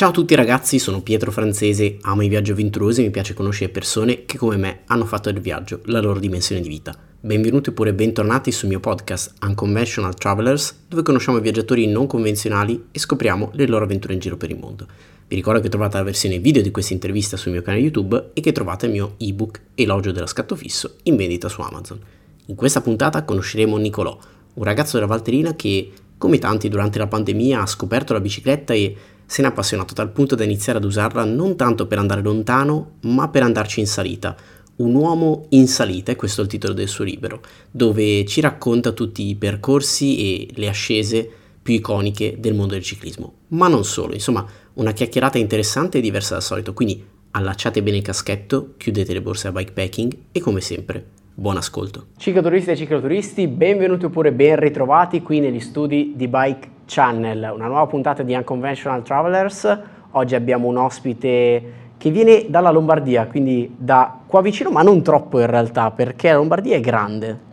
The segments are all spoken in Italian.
Ciao a tutti ragazzi, sono Pietro Francese, amo i viaggi avventurosi e mi piace conoscere persone che come me hanno fatto del viaggio la loro dimensione di vita. Benvenuti oppure bentornati sul mio podcast Unconventional Travelers, dove conosciamo viaggiatori non convenzionali e scopriamo le loro avventure in giro per il mondo. Vi ricordo che trovate la versione video di questa intervista sul mio canale YouTube e che trovate il mio ebook Elogio dello scatto fisso in vendita su Amazon. In questa puntata conosceremo Nicolò, un ragazzo della Valterina che, come tanti durante la pandemia, ha scoperto la bicicletta e se ne è appassionato tal punto da iniziare ad usarla non tanto per andare lontano, ma per andarci in salita. Un uomo in salita, è questo il titolo del suo libro, dove ci racconta tutti i percorsi e le ascese più iconiche del mondo del ciclismo. Ma non solo, insomma, una chiacchierata interessante e diversa dal solito, quindi allacciate bene il caschetto, chiudete le borse a bikepacking e come sempre, buon ascolto. Cicloturisti e cicloturisti, benvenuti oppure ben ritrovati qui negli studi di Bike Channel, una nuova puntata di Unconventional Travelers. Oggi abbiamo un ospite che viene dalla Lombardia, quindi da qua vicino, ma non troppo in realtà, perché la Lombardia è grande.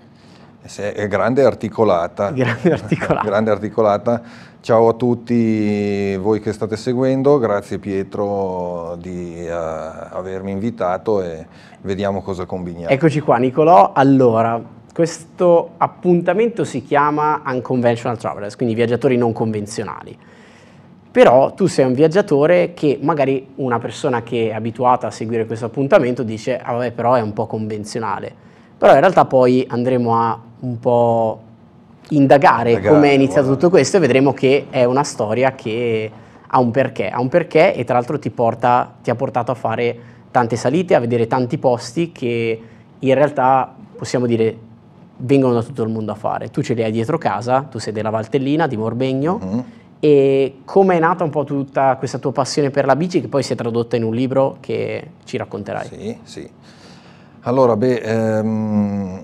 È grande e articolata. Grande articolata. grande articolata. Ciao a tutti voi che state seguendo, grazie Pietro di uh, avermi invitato e vediamo cosa combiniamo. Eccoci qua Nicolò, allora questo appuntamento si chiama Unconventional Travelers, quindi viaggiatori non convenzionali. Però tu sei un viaggiatore che magari una persona che è abituata a seguire questo appuntamento dice, ah vabbè però è un po' convenzionale. Però in realtà poi andremo a un po' indagare, indagare come è iniziato tutto questo e vedremo che è una storia che ha un perché, ha un perché e tra l'altro ti, porta, ti ha portato a fare tante salite, a vedere tanti posti che in realtà possiamo dire vengono da tutto il mondo a fare. Tu ce li hai dietro casa, tu sei della Valtellina, di Morbegno, mm-hmm. e come è nata un po' tutta questa tua passione per la bici che poi si è tradotta in un libro che ci racconterai? Sì, sì. Allora, beh, ehm,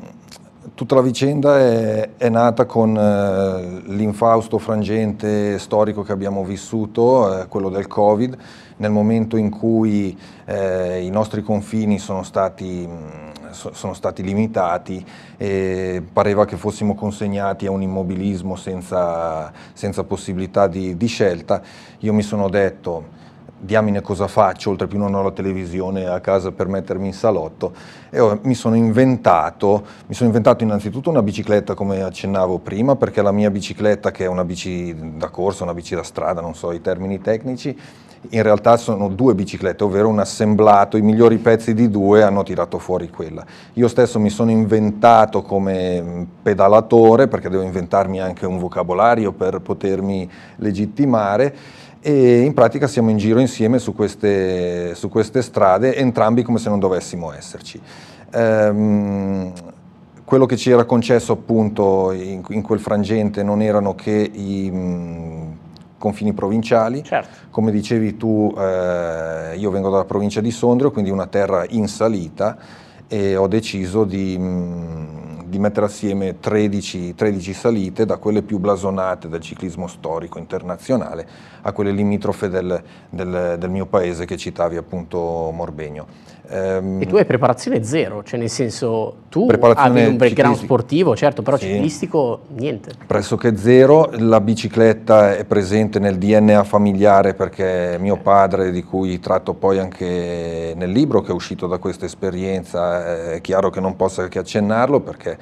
tutta la vicenda è, è nata con eh, l'infausto frangente storico che abbiamo vissuto, eh, quello del Covid, nel momento in cui eh, i nostri confini sono stati sono stati limitati e pareva che fossimo consegnati a un immobilismo senza, senza possibilità di, di scelta. Io mi sono detto diamine cosa faccio, oltre più non ho la televisione a casa per mettermi in salotto e mi sono inventato, mi sono inventato innanzitutto una bicicletta come accennavo prima perché la mia bicicletta che è una bici da corsa, una bici da strada, non so i termini tecnici, in realtà sono due biciclette, ovvero un assemblato, i migliori pezzi di due hanno tirato fuori quella. Io stesso mi sono inventato come pedalatore, perché devo inventarmi anche un vocabolario per potermi legittimare, e in pratica siamo in giro insieme su queste, su queste strade, entrambi come se non dovessimo esserci. Ehm, quello che ci era concesso appunto in, in quel frangente non erano che i confini provinciali. Certo. Come dicevi tu, eh, io vengo dalla provincia di Sondrio, quindi una terra in salita e ho deciso di, mh, di mettere assieme 13, 13, salite, da quelle più blasonate del ciclismo storico internazionale a quelle limitrofe del, del, del mio paese che citavi appunto Morbegno. Ehm, e tu hai preparazione zero, cioè nel senso tu hai un background sportivo, certo, però sì. ciclistico niente. Pressoché zero, la bicicletta è presente nel DNA familiare perché mio padre, di cui tratto poi anche nel libro che è uscito da questa esperienza, è chiaro che non possa che accennarlo perché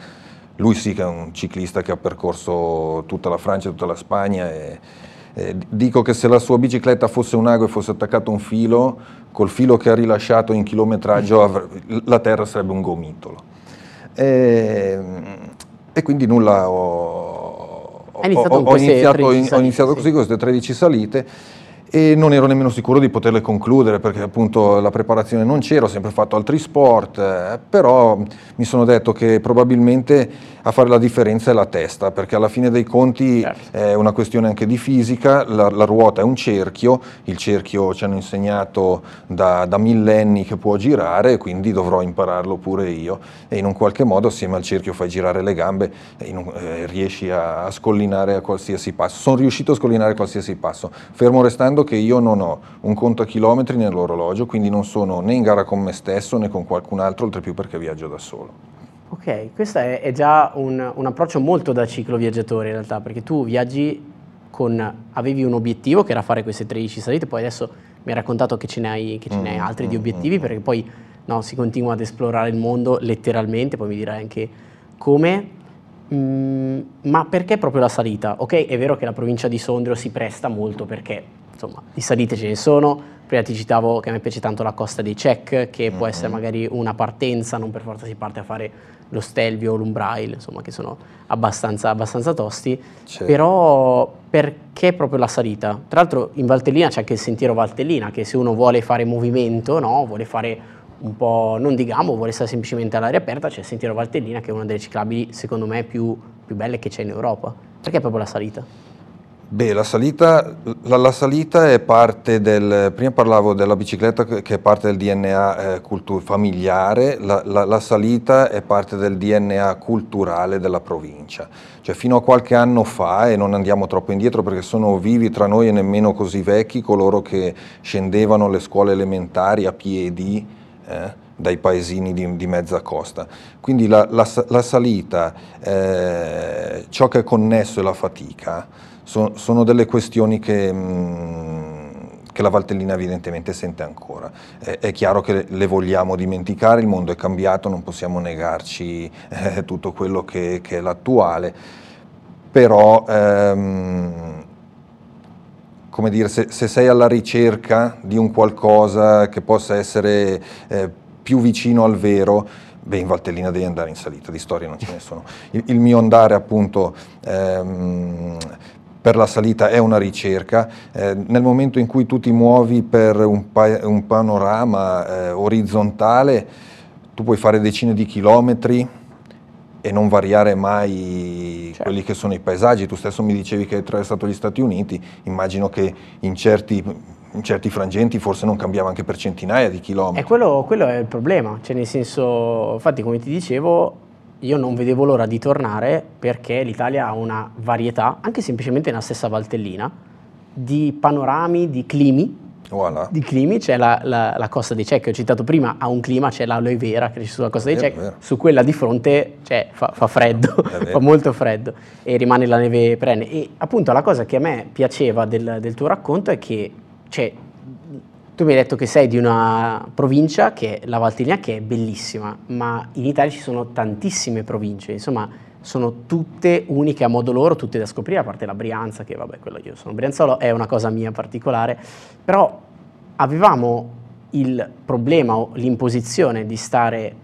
lui sì che è un ciclista che ha percorso tutta la Francia, tutta la Spagna e, eh, dico che se la sua bicicletta fosse un ago e fosse attaccato a un filo, col filo che ha rilasciato in chilometraggio la terra sarebbe un gomitolo. E, e quindi nulla ho, ho, iniziato, ho iniziato, ho iniziato così, sì. queste 13 salite e non ero nemmeno sicuro di poterle concludere perché appunto la preparazione non c'era, ho sempre fatto altri sport, eh, però mi sono detto che probabilmente a fare la differenza è la testa, perché alla fine dei conti certo. è una questione anche di fisica, la, la, ruota è un cerchio, il cerchio ci hanno insegnato da, da millenni che può girare, quindi dovrò impararlo pure io e in un qualche modo assieme al cerchio fai girare le gambe e un, eh, riesci a, a scollinare a qualsiasi passo. Sono riuscito a scollinare a qualsiasi passo, fermo restando che io non ho un conto a chilometri nell'orologio, quindi non sono né in gara con me stesso né con qualcun altro, oltre più perché viaggio da solo. Ok, questo è, è già un, un, approccio molto da ciclo viaggiatore in realtà, perché tu viaggi con, avevi un obiettivo che era fare queste 13 salite, poi adesso mi hai raccontato che ce ne hai, ce ne hai mm, altri mm, di obiettivi mm, perché poi no, si continua ad esplorare il mondo letteralmente, poi mi dirai anche come. Mm, ma perché proprio la salita? Ok, è vero che la provincia di Sondrio si presta molto perché insomma di salite ce ne sono. Prima ti citavo che a me piace tanto la costa dei Cech, che mm-hmm. può essere magari una partenza, non per forza si parte a fare lo Stelvio o l'Umbrail, insomma, che sono abbastanza, abbastanza tosti. Certo. Però perché proprio la salita? Tra l'altro in Valtellina c'è anche il sentiero Valtellina, che se uno vuole fare movimento, no? vuole fare un po' non di gambo, vuole stare semplicemente all'aria aperta, c'è il Sentiero Valtellina che è una delle ciclabili secondo me più, più belle che c'è in Europa. Perché proprio la salita? Beh, la salita, la, la salita, è parte del, prima parlavo della bicicletta che è parte del DNA eh, cultur, familiare, la, la, salita è parte del DNA culturale della provincia. Cioè fino a qualche anno fa, e non andiamo troppo indietro perché sono vivi tra noi e nemmeno così vecchi, coloro che scendevano alle scuole elementari a piedi, eh, dai paesini di, di, mezza costa. Quindi la salita, eh, ciò che è connesso è la fatica, so, sono delle questioni che, mh, mm, che, la Valtellina evidentemente sente ancora. È, è, chiaro che le vogliamo dimenticare, il mondo è cambiato, non possiamo negarci eh, tutto quello che, che è l'attuale, però... Ehm, come dire, se, se, sei alla ricerca di un qualcosa che possa essere eh, più vicino al vero, beh, in Valtellina devi andare in salita, di storia non ce ne sono. Il, il mio andare appunto ehm, per la salita è una ricerca, eh, nel momento in cui tu ti muovi per un, pa un panorama eh, orizzontale, tu puoi fare decine di chilometri, e non variare mai certo. quelli che sono i paesaggi. Tu stesso mi dicevi che hai attraversato gli Stati Uniti, immagino che in certi, in certi frangenti forse non cambiava anche per centinaia di chilometri. E quello, quello è il problema, cioè nel senso, infatti come ti dicevo, io non vedevo l'ora di tornare perché l'Italia ha una varietà, anche semplicemente nella stessa Valtellina, di panorami, di climi Voilà. di climi, c'è la, la, la, costa dei Cech che ho citato prima, ha un clima, c'è l'aloe vera che c'è sulla costa dei Cech, su quella di fronte cioè, fa, fa, freddo, fa molto freddo e rimane la neve perenne. E appunto la cosa che a me piaceva del, del tuo racconto è che cioè, tu mi hai detto che sei di una provincia, che è la Valtiglia, che è bellissima, ma in Italia ci sono tantissime province, insomma sono tutte uniche a modo loro, tutte da scoprire, a parte la Brianza, che vabbè, quello io sono brianzolo, è una cosa mia particolare, però avevamo il problema o l'imposizione di stare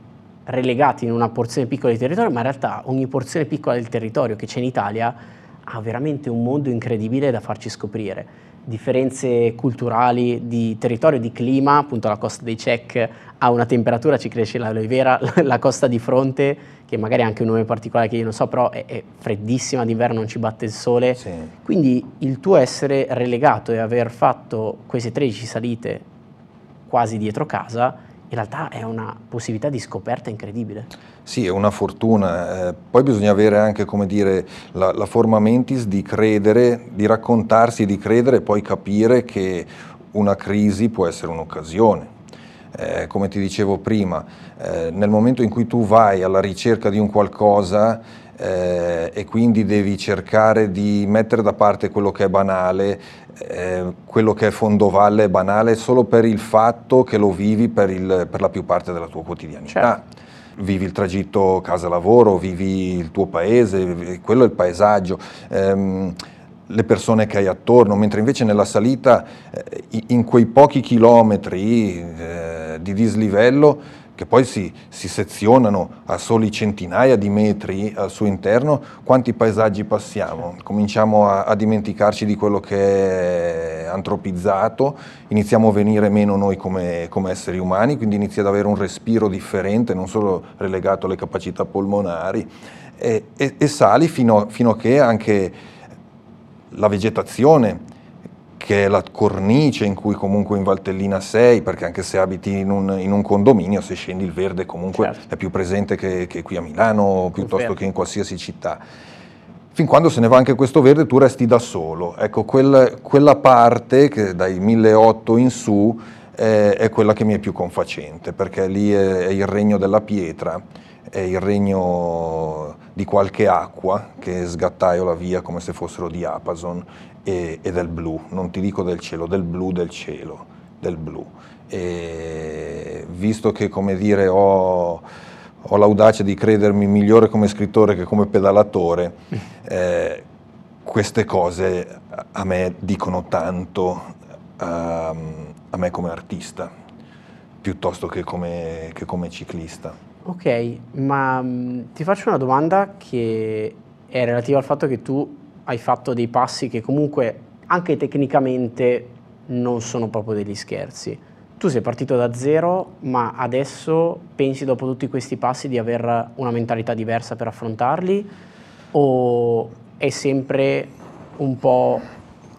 relegati in una porzione piccola di territorio, ma in realtà ogni porzione piccola del territorio che c'è in Italia ha veramente un mondo incredibile da farci scoprire. Differenze culturali, di territorio, di clima, appunto la costa dei Cech ha una temperatura, ci cresce l'aloe vera, la costa di fronte che magari ha anche un nome particolare che io non so, però è, è freddissima d'inverno, non ci batte il sole. Sì. Quindi il tuo essere relegato e aver fatto queste 13 salite quasi dietro casa, in realtà è una possibilità di scoperta incredibile. Sì, è una fortuna. Eh, poi bisogna avere anche, come dire, la, la forma mentis di credere, di raccontarsi, di credere e poi capire che una crisi può essere un'occasione eh, come ti dicevo prima, eh, nel momento in cui tu vai alla ricerca di un qualcosa eh, e quindi devi cercare di mettere da parte quello che è banale, eh, quello che è fondovalle è banale solo per il fatto che lo vivi per, il, per la più parte della tua quotidianità. Certo vivi il tragitto casa-lavoro, vivi il tuo paese, quello è il paesaggio. Um, le persone che hai attorno, mentre invece nella salita, eh, in quei pochi chilometri eh, di dislivello, che poi si, si, sezionano a soli centinaia di metri al suo interno, quanti paesaggi passiamo? Cominciamo a, a dimenticarci di quello che è antropizzato, iniziamo a venire meno noi come, come, esseri umani, quindi inizia ad avere un respiro differente, non solo relegato alle capacità polmonari, e, e, e sali fino, fino a che anche la vegetazione, che è la cornice in cui comunque in Valtellina sei, perché anche se abiti in un, in un condominio, se scendi il verde comunque certo. è più presente che, che, qui a Milano, piuttosto che in qualsiasi città. Fin quando se ne va anche questo verde tu resti da solo. Ecco, quel, quella parte che dai 1800 in su è, è, quella che mi è più confacente, perché lì è, è il regno della pietra, è il regno di qualche acqua che sgattaiola via come se fossero di Apazon e, e del blu, non ti dico del cielo, del blu del cielo, del blu. E visto che come dire ho, ho l'audacia di credermi migliore come scrittore che come pedalatore, eh, queste cose a me dicono tanto um, a me come artista, piuttosto che come, che come ciclista. Ok, ma mh, mm, ti faccio una domanda che è relativa al fatto che tu hai fatto dei passi che comunque anche tecnicamente non sono proprio degli scherzi. Tu sei partito da zero, ma adesso pensi dopo tutti questi passi di avere una mentalità diversa per affrontarli? O è sempre un po'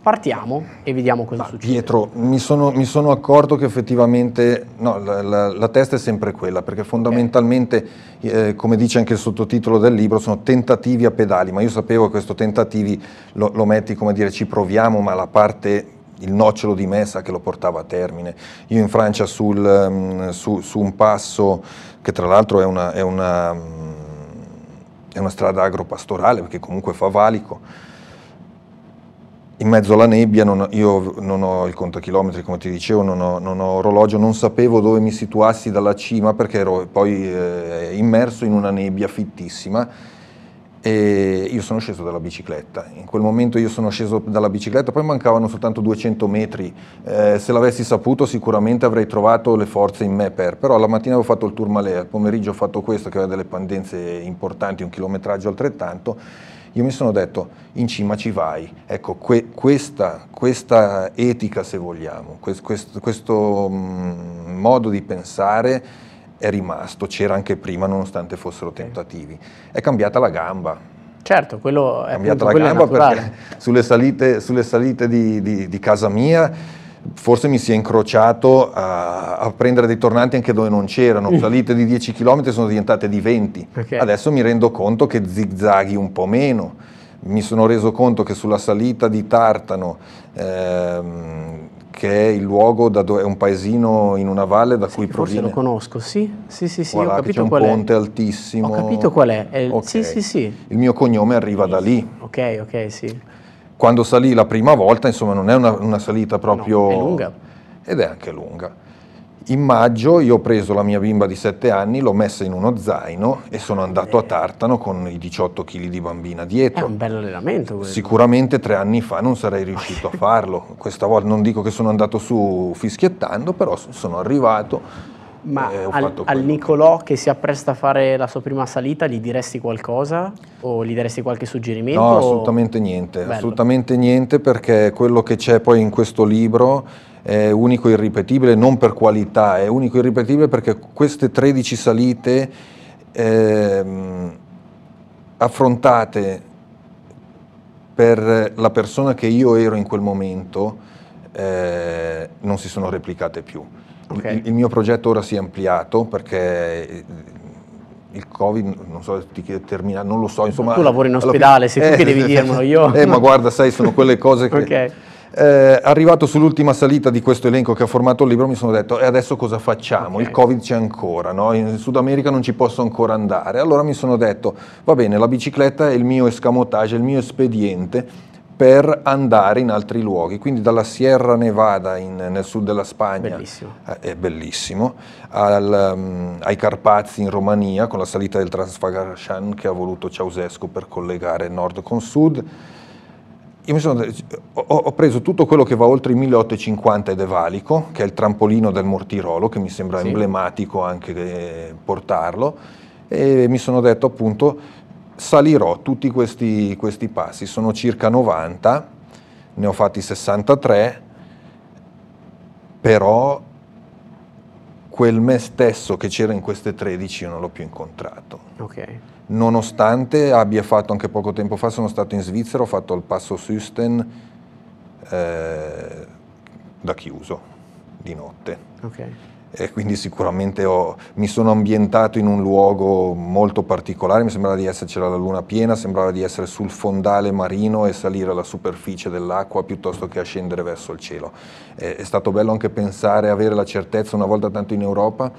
partiamo e vediamo cosa Ma succede. Pietro, mi sono, mi sono, accorto che effettivamente no, la, la, la, testa è sempre quella, perché fondamentalmente, eh, come dice anche il sottotitolo del libro, sono tentativi a pedali, ma io sapevo che questo tentativi lo, lo metti come dire ci proviamo, ma la parte il nocciolo di messa che lo portava a termine. Io in Francia sul, um, su, su, un passo che tra l'altro è una, è una, um, è una strada agropastorale perché comunque fa valico, in mezzo alla nebbia, non, io non ho il contachilometri come ti dicevo, non ho, non ho, orologio, non sapevo dove mi situassi dalla cima perché ero poi eh, immerso in una nebbia fittissima. E io sono sceso dalla bicicletta. In quel momento io sono sceso dalla bicicletta, poi mancavano soltanto 200 metri, eh, se l'avessi saputo sicuramente avrei trovato le forze in me per, però la mattina avevo fatto il Tourmalet, al pomeriggio ho fatto questo che aveva delle pendenze importanti, un chilometraggio altrettanto io mi sono detto in cima ci vai. Ecco, que, questa, questa, etica, se vogliamo, questo, questo, questo mh, modo di pensare è rimasto, c'era anche prima nonostante fossero tentativi. È cambiata la gamba. Certo, quello è cambiata appunto, la gamba perché sulle salite, sulle salite di, di, di casa mia forse mi si è incrociato a, a, prendere dei tornanti anche dove non c'erano, mm. salite di 10 km sono diventate di 20, okay. adesso mi rendo conto che zigzaghi un po' meno, mi sono reso conto che sulla salita di Tartano, ehm, che è il luogo da dove è un paesino in una valle da sì, cui proviene. Forse lo conosco, sì, sì, sì, sì ho capito c'è un ponte è. altissimo. Ho capito qual è, è okay. sì, sì, sì. Il mio cognome arriva da lì. Ok, ok, sì quando salì la prima volta, insomma, non è una, una salita proprio... No, è lunga. Ed è anche lunga. In maggio io ho preso la mia bimba di 7 anni, l'ho messa in uno zaino e sono andato a Tartano con i 18 kg di bambina dietro. È un bel allenamento quello. Sicuramente tre anni fa non sarei riuscito a farlo. Questa volta non dico che sono andato su fischiettando, però sono arrivato ma eh, al, al, Nicolò che si appresta a fare la sua prima salita gli diresti qualcosa o gli daresti qualche suggerimento? No, assolutamente niente, Bello. assolutamente niente perché quello che c'è poi in questo libro è unico e irripetibile, non per qualità, è unico e irripetibile perché queste 13 salite ehm, affrontate per la persona che io ero in quel momento eh, non si sono replicate più. Okay. Il, il, mio progetto ora si è ampliato perché il Covid, non so ti termina, non lo so, insomma... Tu lavori in ospedale, sei tu che devi dirmelo, io... Eh, ma guarda, sai, sono quelle cose che... okay. Eh, arrivato sull'ultima salita di questo elenco che ha formato il libro mi sono detto e adesso cosa facciamo? Okay. Il Covid c'è ancora, no? in Sud America non ci posso ancora andare. Allora mi sono detto va bene, la bicicletta è il mio escamotage, è il mio espediente per andare in altri luoghi, quindi dalla Sierra Nevada in, nel sud della Spagna, bellissimo. Eh, è bellissimo, al, um, ai Carpazi in Romania con la salita del Transfagarashan che ha voluto Ceausescu per collegare nord con sud. Io sono, ho, ho, preso tutto quello che va oltre i 1850 ed è valico, che è il trampolino del Mortirolo, che mi sembra sì. emblematico anche eh, portarlo, e mi sono detto appunto salirò tutti questi, questi passi, sono circa 90, ne ho fatti 63, però quel me stesso che c'era in queste 13 io non l'ho più incontrato. Okay. Nonostante abbia fatto anche poco tempo fa, sono stato in Svizzera, ho fatto il passo Susten eh, da chiuso, di notte. Okay e quindi sicuramente ho, mi sono ambientato in un luogo molto particolare, mi sembrava di esserci la luna piena, sembrava di essere sul fondale marino e salire alla superficie dell'acqua piuttosto che a scendere verso il cielo. È, è stato bello anche pensare, avere la certezza una volta tanto in Europa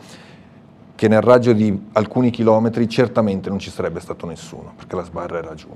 che nel raggio di alcuni chilometri certamente non ci sarebbe stato nessuno, perché la sbarra era giù.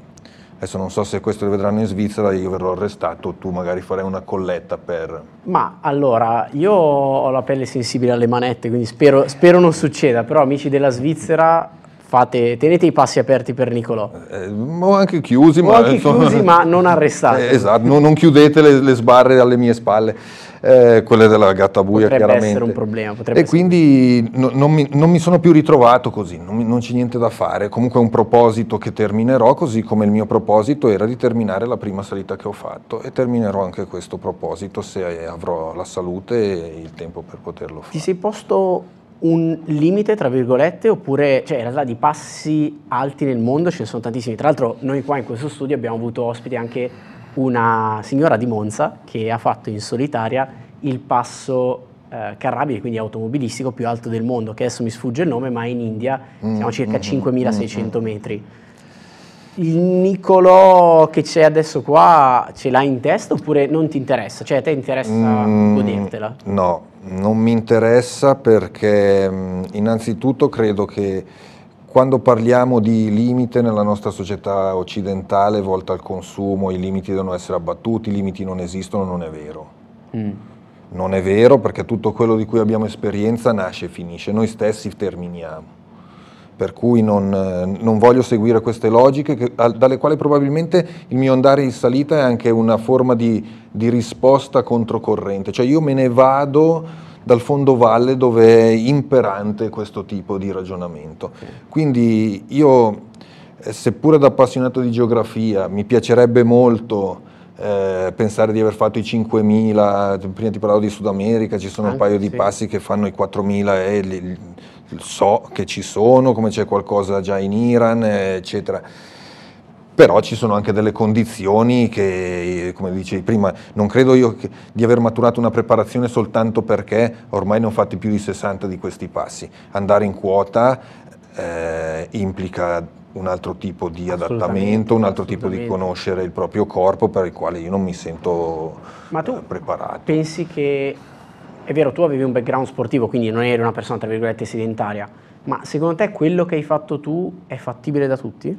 Adesso non so se questo lo vedranno in Svizzera, io verrò arrestato, tu magari farai una colletta per... Ma allora, io ho la pelle sensibile alle manette, quindi spero, spero non succeda, però amici della Svizzera fate, tenete i passi aperti per Nicolò. Eh, o anche chiusi, o ma, anche insomma, chiusi ma non arrestati. Eh, esatto, non, non chiudete le, le, sbarre alle mie spalle, eh, quelle della gattabuia potrebbe chiaramente. essere un problema. E quindi no, non, mi, non, mi, sono più ritrovato così, non, non, c'è niente da fare. Comunque è un proposito che terminerò, così come il mio proposito era di terminare la prima salita che ho fatto e terminerò anche questo proposito se avrò la salute e il tempo per poterlo fare. Ti sei posto un limite, tra virgolette, oppure, cioè in realtà di passi alti nel mondo ce ne sono tantissimi. Tra l'altro noi qua in questo studio abbiamo avuto ospite anche una signora di Monza che ha fatto in solitaria il passo eh, carrabile, quindi automobilistico più alto del mondo, che adesso mi sfugge il nome, ma in India mm, siamo a circa mm, 5600 mm, metri. Il Nicolò che c'è adesso qua ce l'hai in testa oppure non ti interessa? Cioè a te interessa mm, godertela? No, non mi interessa perché mm, innanzitutto credo che quando parliamo di limite nella nostra società occidentale volta al consumo, i limiti devono essere abbattuti, i limiti non esistono, non è vero. Mm. Non è vero perché tutto quello di cui abbiamo esperienza nasce e finisce, noi stessi terminiamo. Per cui non, non voglio seguire queste logiche che, dalle quali probabilmente il mio andare in salita è anche una forma di, di risposta controcorrente, cioè io me ne vado dal fondo valle dove è imperante questo tipo di ragionamento. Quindi io, eh, seppure da appassionato di geografia, mi piacerebbe molto eh, pensare di aver fatto i 5.000, prima ti parlavo di Sud America, ci sono Anche, un paio sì. di passi che fanno i 4.000 e li, so che ci sono, come c'è qualcosa già in Iran, eccetera però ci sono anche delle condizioni che, come dicevi prima, non credo io che, di aver maturato una preparazione soltanto perché ormai ne ho fatti più di 60 di questi passi. Andare in quota eh, implica un altro tipo di adattamento, un altro tipo di conoscere il proprio corpo per il quale io non mi sento Ma tu eh, preparato. Pensi che, è vero, tu avevi un background sportivo, quindi non eri una persona tra virgolette sedentaria, ma secondo te quello che hai fatto tu è fattibile da tutti?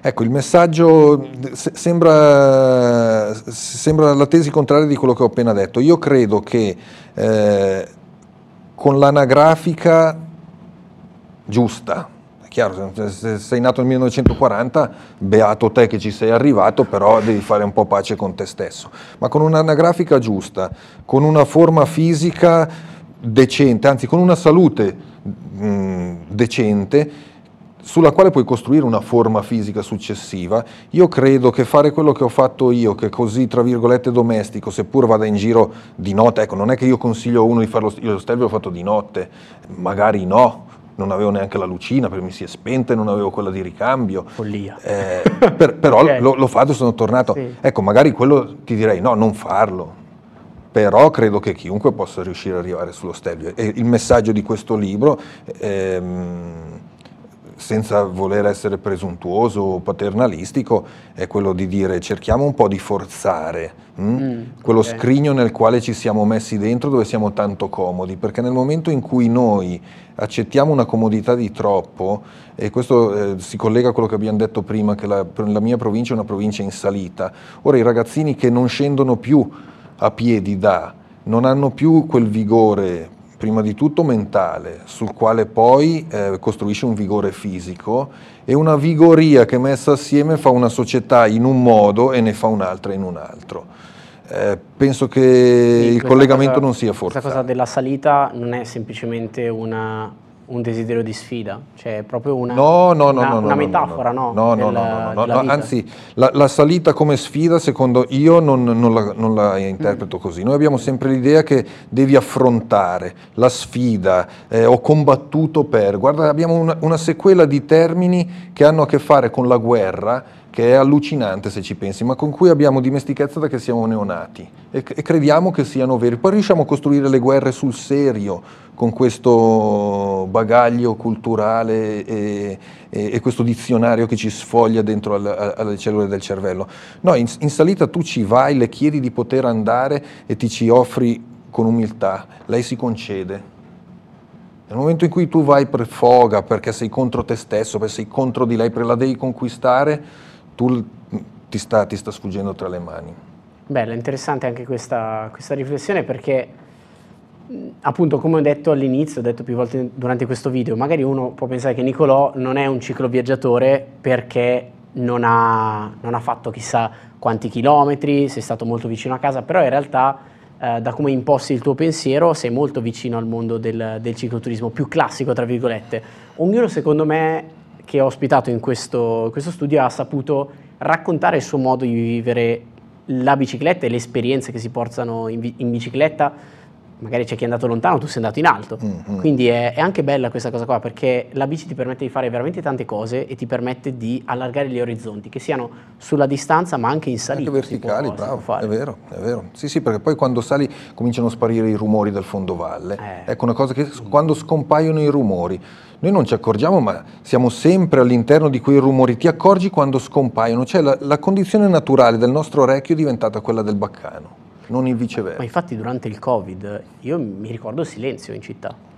Ecco, il messaggio sembra, sembra, la tesi contraria di quello che ho appena detto. Io credo che eh, con l'anagrafica giusta, è chiaro, se sei nato nel 1940, beato te che ci sei arrivato, però devi fare un po' pace con te stesso. Ma con un'anagrafica giusta, con una forma fisica decente, anzi con una salute mh, decente, sulla quale puoi costruire una forma fisica successiva, io credo che fare quello che ho fatto io, che così tra virgolette domestico, seppur vada in giro di notte, ecco, non è che io consiglio a uno di farlo, io lo stelvio l'ho fatto di notte, magari no, non avevo neanche la lucina perché mi si è spenta e non avevo quella di ricambio. Follia. Eh, per, però okay. l'ho, l'ho, fatto e sono tornato. Sì. Ecco, magari quello ti direi no, non farlo. Però credo che chiunque possa riuscire ad arrivare sullo stelvio. E il messaggio di questo libro ehm, senza voler essere presuntuoso o paternalistico, è quello di dire cerchiamo un po' di forzare hm? mm, quello okay. scrigno nel quale ci siamo messi dentro dove siamo tanto comodi, perché nel momento in cui noi accettiamo una comodità di troppo, e questo eh, si collega a quello che abbiamo detto prima, che la, la mia provincia è una provincia in salita, ora i ragazzini che non scendono più a piedi da, non hanno più quel vigore prima di tutto mentale, sul quale poi eh, costruisce un vigore fisico e una vigoria che messa assieme fa una società in un modo e ne fa un'altra in un altro. Eh, penso che sì, il collegamento cosa, non sia forzato. Questa cosa della salita non è semplicemente una un desiderio di sfida, cioè proprio una, no, no, no, una, una metafora, no? No, no, no, no, no, anzi la, la, salita come sfida secondo io non, non, la, non la, interpreto mm. così, noi abbiamo sempre l'idea che devi affrontare la sfida, eh, ho combattuto per, guarda abbiamo una, una sequela di termini che hanno a che fare con la guerra che è allucinante se ci pensi, ma con cui abbiamo dimestichezza da che siamo neonati e, e crediamo che siano veri. Poi riusciamo a costruire le guerre sul serio con questo bagaglio culturale e, e, e questo dizionario che ci sfoglia dentro al, alle cellule del cervello. No, in, in salita tu ci vai, le chiedi di poter andare e ti ci offri con umiltà, lei si concede Nel momento in cui tu vai per foga perché sei contro te stesso, perché sei contro di lei, perché la devi conquistare, tu ti sta, ti sta sfuggendo tra le mani. Bella, interessante anche questa, questa riflessione perché appunto come ho detto all'inizio, ho detto più volte durante questo video, magari uno può pensare che Nicolò non è un cicloviaggiatore perché non ha, non ha fatto chissà quanti chilometri, sei stato molto vicino a casa, però in realtà eh, da come imposti il tuo pensiero sei molto vicino al mondo del, del cicloturismo più classico, tra virgolette. Ognuno secondo me che ho ospitato in questo, questo studio ha saputo raccontare il suo modo di vivere la bicicletta e le esperienze che si portano in, in bicicletta magari c'è chi è andato lontano, tu sei andato in alto. Mm-hmm. Quindi è, è, anche bella questa cosa qua perché la bici ti permette di fare veramente tante cose e ti permette di allargare gli orizzonti, che siano sulla distanza ma anche in salita. Anche verticali, bravo, è vero, è vero. Sì, sì, perché poi quando sali cominciano a sparire i rumori del fondovalle. Eh. Ecco una cosa che quando scompaiono i rumori, noi non ci accorgiamo ma siamo sempre all'interno di quei rumori, ti accorgi quando scompaiono, cioè la, la condizione naturale del nostro orecchio è diventata quella del baccano non il viceversa. Ma infatti durante il Covid io mi ricordo il silenzio in città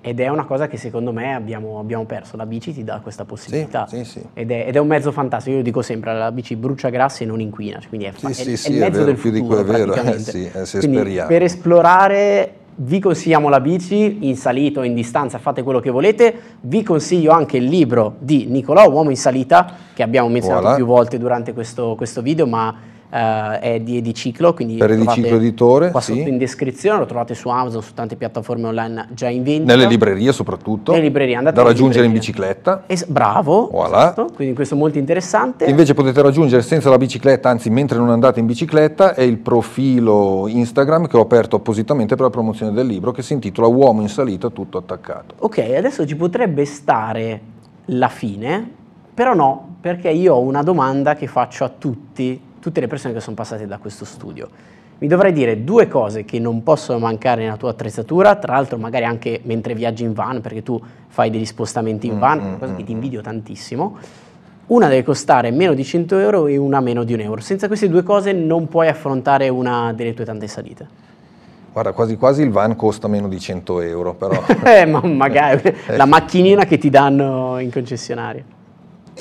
ed è una cosa che secondo me abbiamo, abbiamo perso. La bici ti dà questa possibilità sì, sì, sì. Ed, è, ed, è, un mezzo fantastico. Io dico sempre: la bici brucia grassi e non inquina, quindi è, fa- è, è il mezzo vero, del futuro. Più di quello è vero, eh, sì, eh. Per esplorare vi consigliamo la bici in salita o in distanza, fate quello che volete. Vi consiglio anche il libro di Nicolò, Uomo in salita, che abbiamo menzionato voilà. più volte durante questo, questo video, ma Uh, è di Ediciclo, quindi per Ediciclo Editore, qua sì. sotto in descrizione, lo trovate su Amazon, su tante piattaforme online già in vendita. Nelle librerie soprattutto, Nelle librerie, andate da raggiungere in bicicletta. Es- bravo, voilà. esatto, quindi questo è molto interessante. Invece potete raggiungere senza la bicicletta, anzi mentre non andate in bicicletta, è il profilo Instagram che ho aperto appositamente per la promozione del libro che si intitola Uomo in salita tutto attaccato. Ok, adesso ci potrebbe stare la fine, però no, perché io ho una domanda che faccio a tutti tutte le persone che sono passate da questo studio. Mi dovrai dire due cose che non possono mancare nella tua attrezzatura, tra l'altro magari anche mentre viaggi in van, perché tu fai degli spostamenti in mm, van, mm, cosa che ti mm, invidio tantissimo. Una deve costare meno di 100 euro e una meno di un euro. Senza queste due cose non puoi affrontare una delle tue tante salite. Guarda, quasi quasi il van costa meno di 100 euro, però. eh, ma magari la macchinina che ti danno in concessionaria.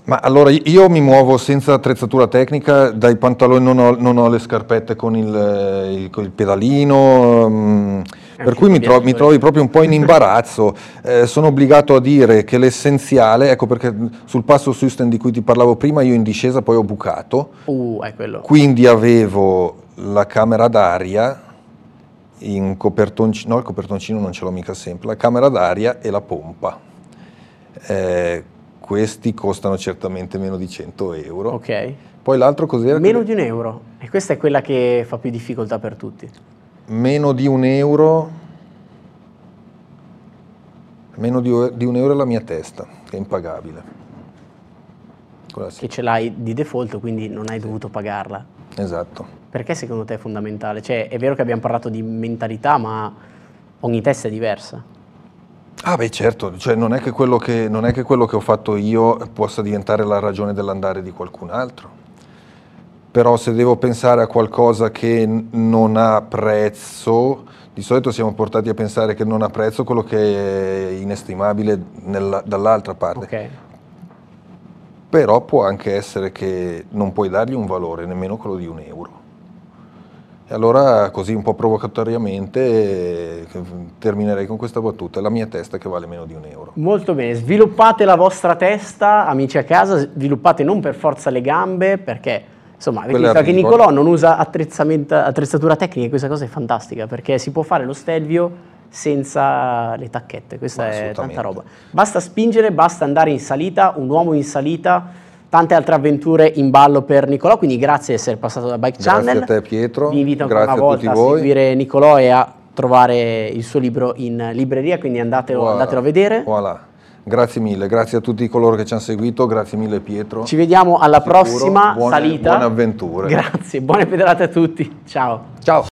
Ma allora io mi muovo senza attrezzatura tecnica, dai pantaloni non ho, non ho le scarpette con il, il, il pedalino, um, per cui mi, tro- mi, trovi proprio un po' in imbarazzo. Eh, sono obbligato a dire che l'essenziale, ecco perché sul passo Susten di cui ti parlavo prima io in discesa poi ho bucato, uh, è quello. quindi avevo la camera d'aria in copertoncino, no il copertoncino non ce l'ho mica sempre, la camera d'aria e la pompa. Eh, questi costano certamente meno di 100 euro. Ok. Poi l'altro cos'era? Meno che... di un euro. E questa è quella che fa più difficoltà per tutti. Meno di un euro. Meno di, di un euro è la mia testa, che è impagabile. Che ce l'hai di default, quindi non hai sì. dovuto pagarla. Esatto. Perché secondo te è fondamentale? Cioè, è vero che abbiamo parlato di mentalità, ma ogni testa è diversa. Ah beh certo, cioè, non, è che quello che, non è che quello che ho fatto io possa diventare la ragione dell'andare di qualcun altro. Però se devo pensare a qualcosa che non ha prezzo, di solito siamo portati a pensare che non ha prezzo quello che è inestimabile nella, dall'altra parte. Okay. Però può anche essere che non puoi dargli un valore, nemmeno quello di un euro. E allora così un po' provocatoriamente terminerei con questa battuta, la mia testa che vale meno di un euro. Molto bene, sviluppate la vostra testa, amici a casa, sviluppate non per forza le gambe, perché insomma avete visto che Nicolò non usa attrezzatura tecnica questa cosa è fantastica, perché si può fare lo stelvio senza le tacchette, questa è tanta roba. Basta spingere, basta andare in salita, un uomo in salita tante altre avventure in ballo per Nicolò, quindi grazie di essere passato da Bike Channel. Grazie a te Pietro. Vi invito ancora una volta a, a seguire Nicolò e a trovare il suo libro in libreria, quindi andatelo, voilà. andatelo a vedere. Voilà. Grazie mille, grazie a tutti coloro che ci hanno seguito, grazie mille Pietro. Ci vediamo alla prossima buone, salita. Buone avventure. Grazie, buone pedalate a tutti. Ciao. Ciao.